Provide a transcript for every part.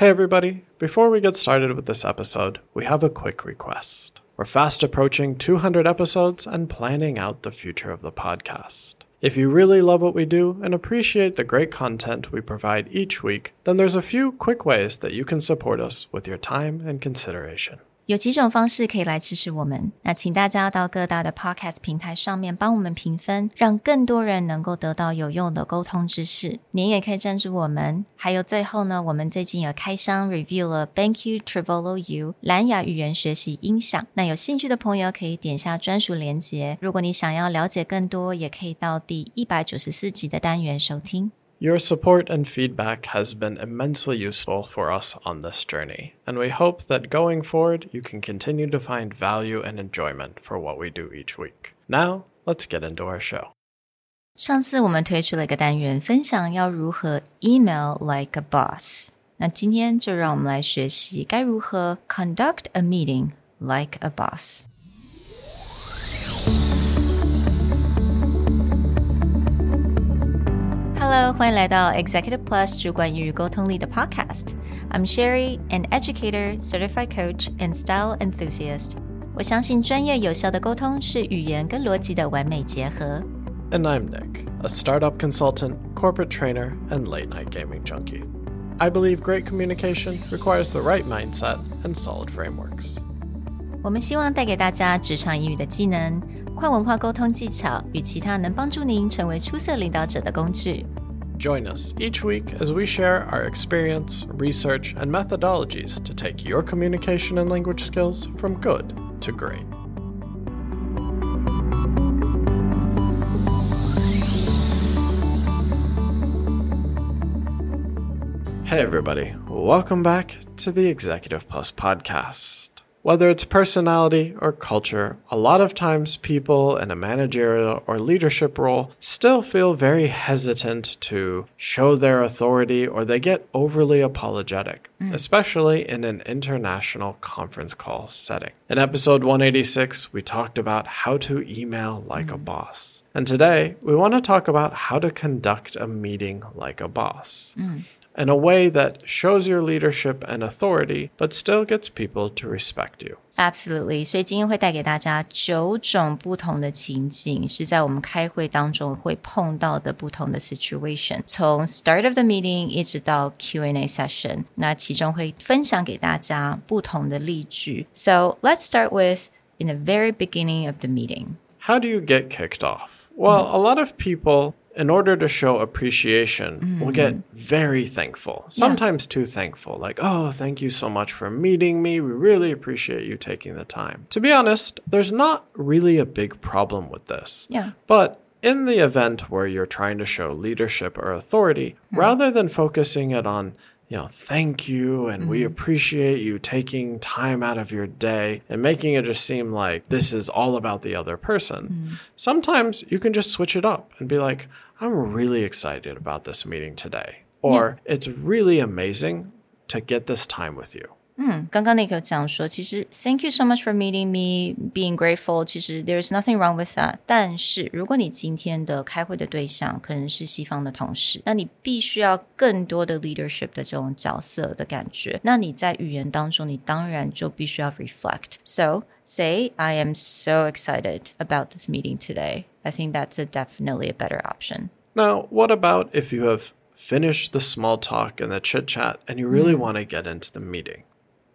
Hey, everybody. Before we get started with this episode, we have a quick request. We're fast approaching 200 episodes and planning out the future of the podcast. If you really love what we do and appreciate the great content we provide each week, then there's a few quick ways that you can support us with your time and consideration. 有几种方式可以来支持我们。那请大家到各大的 Podcast 平台上面帮我们评分，让更多人能够得到有用的沟通知识。您也可以赞助我们。还有最后呢，我们最近有开箱 review 了 Thank You Trivolo U 蓝牙语言学习音响。那有兴趣的朋友可以点下专属链接。如果你想要了解更多，也可以到第一百九十四集的单元收听。Your support and feedback has been immensely useful for us on this journey, and we hope that going forward you can continue to find value and enjoyment for what we do each week. Now, let's get into our show. 上次我们推出了一个单元，分享要如何 email like a boss。那今天就让我们来学习该如何 conduct a meeting like a boss。 Hello，欢迎来到 Executive Plus 主管与沟通力的 Podcast。I'm Sherry, an educator, certified coach, and style enthusiast. 我相信专业有效的沟通是语言跟逻辑的完美结合。 And I'm Nick, a startup consultant, corporate trainer, and late night gaming junkie. I believe great communication requires the right mindset and solid frameworks. 我们希望带给大家职场英语的技能、跨文化沟通技巧与其他能帮助您成为出色领导者的工具。 Join us each week as we share our experience, research, and methodologies to take your communication and language skills from good to great. Hey, everybody. Welcome back to the Executive Plus podcast. Whether it's personality or culture, a lot of times people in a managerial or leadership role still feel very hesitant to show their authority or they get overly apologetic, mm. especially in an international conference call setting. In episode 186, we talked about how to email like a mm. boss. And today, we want to talk about how to conduct a meeting like a boss mm in a way that shows your leadership and authority, but still gets people to respect you. Absolutely，所以今天会带给大家九种不同的情景，是在我们开会当中会碰到的不同的 situation，从 start of the meeting 一直到 Q&A session，那其中会分享给大家不同的例句。So let's start with in the very beginning of the meeting. How do you get kicked off? Well, a lot of people, in order to show appreciation, we'll get mm-hmm. very thankful, sometimes too thankful. Like, oh, thank you so much for meeting me. We really appreciate you taking the time. To be honest, there's not really a big problem with this. Yeah. But in the event where you're trying to show leadership or authority, hmm. rather than focusing it on, you know, thank you and we mm-hmm. appreciate you taking time out of your day and making it just seem like this is all about the other person, mm-hmm. sometimes you can just switch it up and be like, I'm really excited about this meeting today. Or it's really amazing to get this time with you. 刚刚那个讲说，其实 Thank you so much for meeting me, being grateful。其实 There's nothing wrong with that。但是如果你今天的开会的对象可能是西方的同事，那你必须要更多的 leadership 的这种角色的感觉。那你在语言当中，你当然就必须要 reflect。So say I am so excited about this meeting today. I think that's a definitely a better option. Now, what about if you have finished the small talk and the chit chat and you really want to get into the meeting?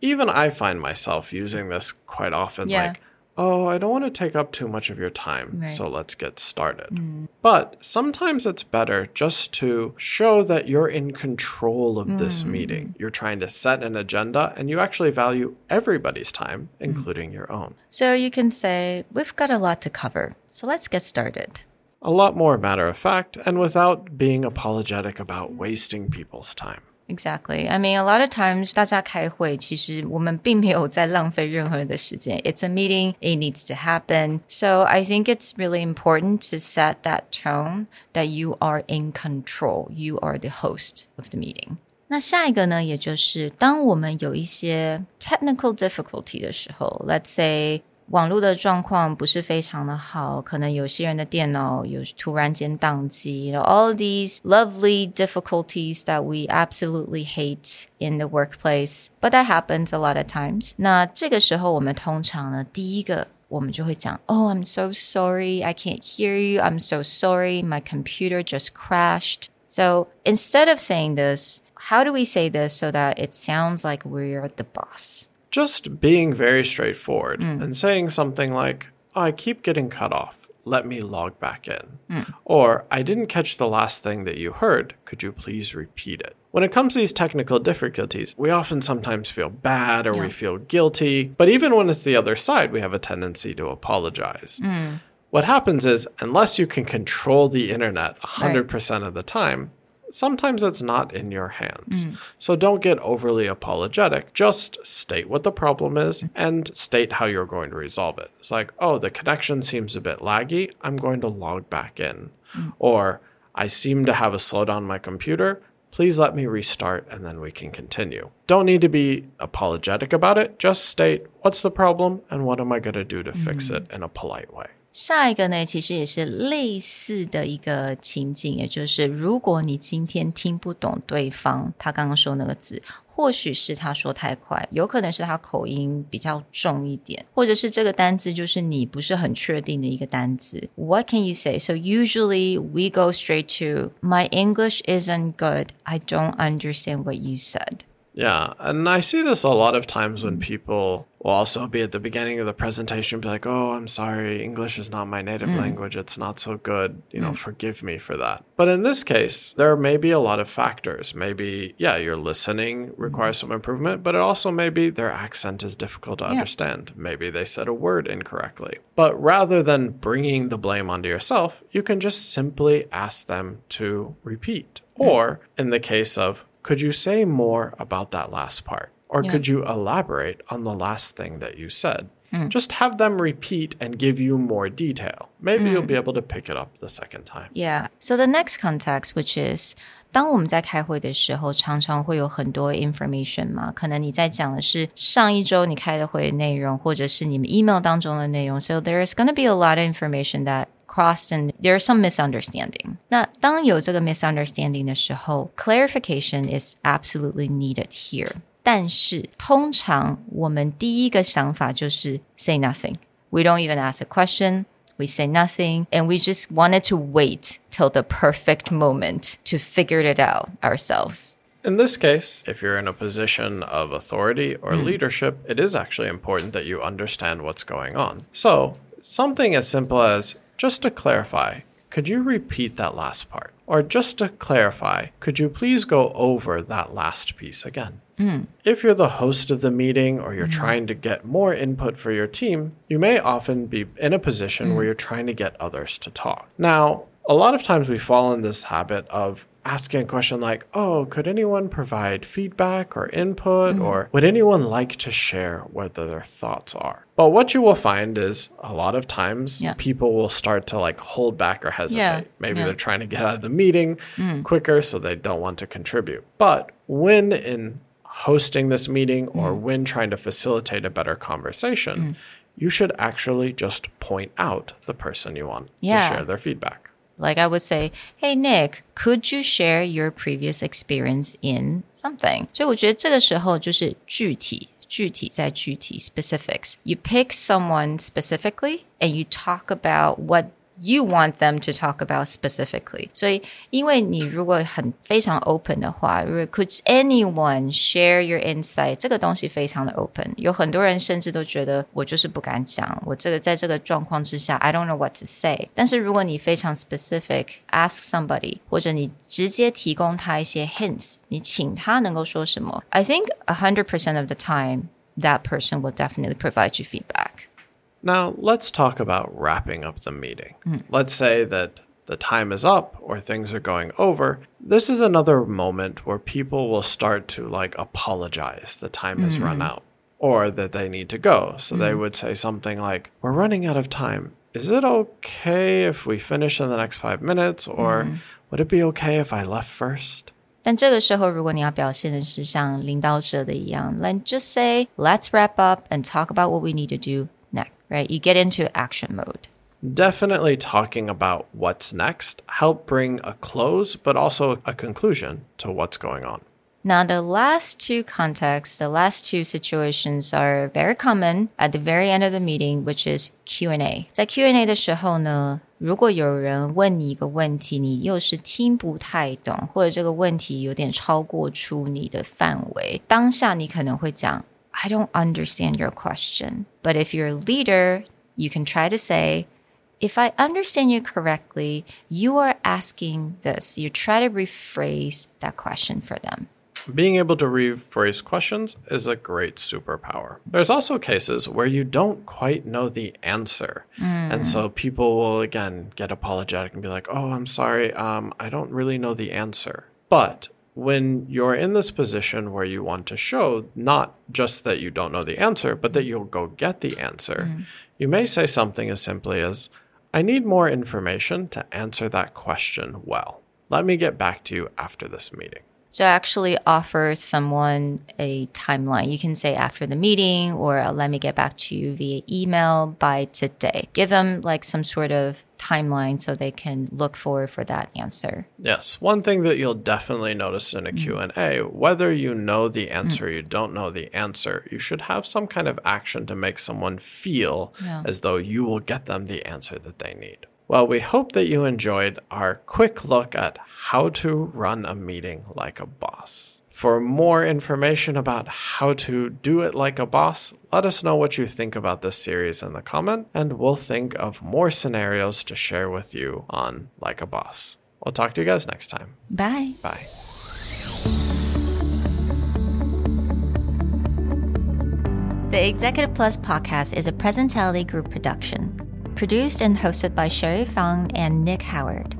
Even I find myself using this quite often Yeah. like, oh, I don't want to take up too much of your time, Right. so let's get started. Mm. But sometimes it's better just to show that you're in control of this mm. meeting. You're trying to set an agenda and you actually value everybody's time, mm. including your own. So you can say, We've got a lot to cover. So let's get started. A lot more matter of fact and without being apologetic about wasting people's time. Exactly. I mean, a lot of times 大家开会，其实我们并没有在浪费任何人的时间。It's a meeting. It needs to happen. So I think it's really important to set that tone that you are in control. You are the host of the meeting. 那下一个呢，也就是当我们有一些 technical difficulty 的时候，let's say 网络的状况不是非常的好，可能有些人的电脑有突然间宕机，all these lovely difficulties that we absolutely hate in the workplace, but that happens a lot of times. 那这个时候我们通常呢，第一个我们就会讲，Oh, I'm so sorry, I can't hear you. I'm so sorry, my computer just crashed. So instead of saying this, how do we say this so that it sounds like we're the boss? Just being very straightforward mm. and saying something like, oh, I keep getting cut off. Let me log back in. Mm. Or, I didn't catch the last thing that you heard. Could you please repeat it? When it comes to these technical difficulties, we often sometimes feel bad or we feel guilty. But even when it's the other side, we have a tendency to apologize. Mm. What happens is, unless you can control the internet 100% of the time, sometimes it's not in your hands. Mm. So don't get overly apologetic. Just state what the problem is mm. and state how you're going to resolve it. It's like, oh, the connection seems a bit laggy. I'm going to log back in. Mm. Or I seem to have a slowdown on my computer. Please let me restart and then we can continue. Don't need to be apologetic about it. Just state what's the problem and what am I going to do to fix it in a polite way. 下一个呢，其实也是类似的一个情景，也就是如果你今天听不懂对方他刚刚说那个字，或许是他说太快，有可能是他口音比较重一点，或者是这个单字就是你不是很确定的一个单字。What can you say? So usually we go straight to my English isn't good. I don't understand what you said. Yeah, and I see this a lot of times when people will also be at the beginning of the presentation, be like, "Oh, I'm sorry, English is not my native mm. language. It's not so good. You know, mm. forgive me for that." But in this case, there may be a lot of factors. Maybe, yeah, your listening requires some improvement, but it also maybe their accent is difficult to understand. Maybe they said a word incorrectly. But rather than bringing the blame onto yourself, you can just simply ask them to repeat. Mm. Or in the case of could you say more about that last part? Or could you elaborate on the last thing that you said? Just have them repeat and give you more detail. Maybe you'll be able to pick it up the second time. Yeah. So the next context, which is 当我们在开会的时候，常常会有很多 information 嘛，可能你在讲的是上一周你开的会的内容，或者是你们 email 当中的内容。So there's going to be a lot of information that crossed and there's some misunderstanding. 那当有这个 misunderstanding 的时候，clarification is absolutely needed here. 但是通常我们第一个想法就是 say nothing. We don't even ask a question. We say nothing, and we just wanted to wait till the perfect moment to figure it out ourselves. In this case, if you're in a position of authority or leadership, it is actually important that you understand what's going on. So, something as simple as just to clarify, could you repeat that last part? Or just to clarify, could you please go over that last piece again? Hmm. If you're the host of the meeting or you're hmm. trying to get more input for your team, you may often be in a position where hmm. you're trying to get others to talk. Now, a lot of times we fall in this habit of asking a question like, oh, could anyone provide feedback or input? Mm-hmm. Or would anyone like to share what their thoughts are? But what you will find is a lot of times Yeah. people will start to like hold back or hesitate. Yeah, Maybe yeah. they're trying to get out of the meeting mm. quicker so they don't want to contribute. But when in hosting this meeting or Mm. when trying to facilitate a better conversation, mm. you should actually just point out the person you want to share their feedback. Like I would say, "Hey Nick, could you share your previous experience in something?" 所以我觉得这个时候就是具体。具体在具体 specifics. You pick someone specifically and you talk about what you want them to talk about specifically. 所以，因为你如果很非常 open 的话，如果 Could anyone share your insight？这个东西非常的 open。有很多人甚至都觉得我就是不敢讲，我这个在这个状况之下，I don't know what to say。但是如果你非常 specific，ask somebody，或者你直接提供他一些 hints，你请他能够说什么，I think a hundred percent of the time that person will definitely provide you feedback. Now, let's talk about wrapping up the meeting. Let's say that the time is up or things are going over. This is another moment where people will start to like apologize the time has run out or that they need to go. So they would say something like, We're running out of time. Is it okay if we finish in the next five minutes? Or would it be okay if I left first? 但这个时候，如果你要表现的是像领导者的一样，like just say let's wrap up and talk about what we need to do next right? You get into action mode. Definitely talking about what's next help bring a close, but also a conclusion to what's going on. Now, the last two contexts, the last two situations are very common at the very end of the meeting, which is Q&A. 在 Q&A 的时候呢，如果有人问你一个问题，你又是听不太懂，或者这个问题有点超过出你的范围，当下你可能会讲 I don't understand your question. But if you're a leader, you can try to say if I understand you correctly, you are asking this. You try to rephrase that question for them. Being able to rephrase questions is a great superpower. There's also cases where you don't quite know the answer. Mm. And so people will, again, get apologetic and be like, oh, I'm sorry, um, I don't really know the answer. But when you're in this position where you want to show not just that you don't know the answer, but that you'll go get the answer, mm. you may say something as simply as, I need more information to answer that question well. Let me get back to you after this meeting. So actually offer someone a timeline. You can say after the meeting or let me get back to you via email by today. Give them like some sort of timeline so they can look forward for that answer. Yes, one thing that you'll definitely notice in a mm. Q&A, whether you know the answer, mm. you don't know the answer, you should have some kind of action to make someone feel yeah. as though you will get them the answer that they need. Well, we hope that you enjoyed our quick look at how to run a meeting like a boss. For more information about how to do it like a boss, let us know what you think about this series in the comment, and we'll think of more scenarios to share with you on Like a Boss. We'll talk to you guys next time. Bye. Bye. The Executive Plus podcast is a Presentality Group production produced and hosted by Sherry Fang and Nick Howard.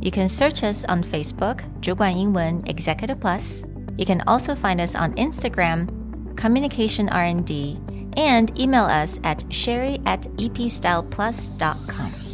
You can search us on Facebook, 主管英文 Executive Plus. you can also find us on Instagram, Communication R&D, and email us at sherry at epstyleplus.com.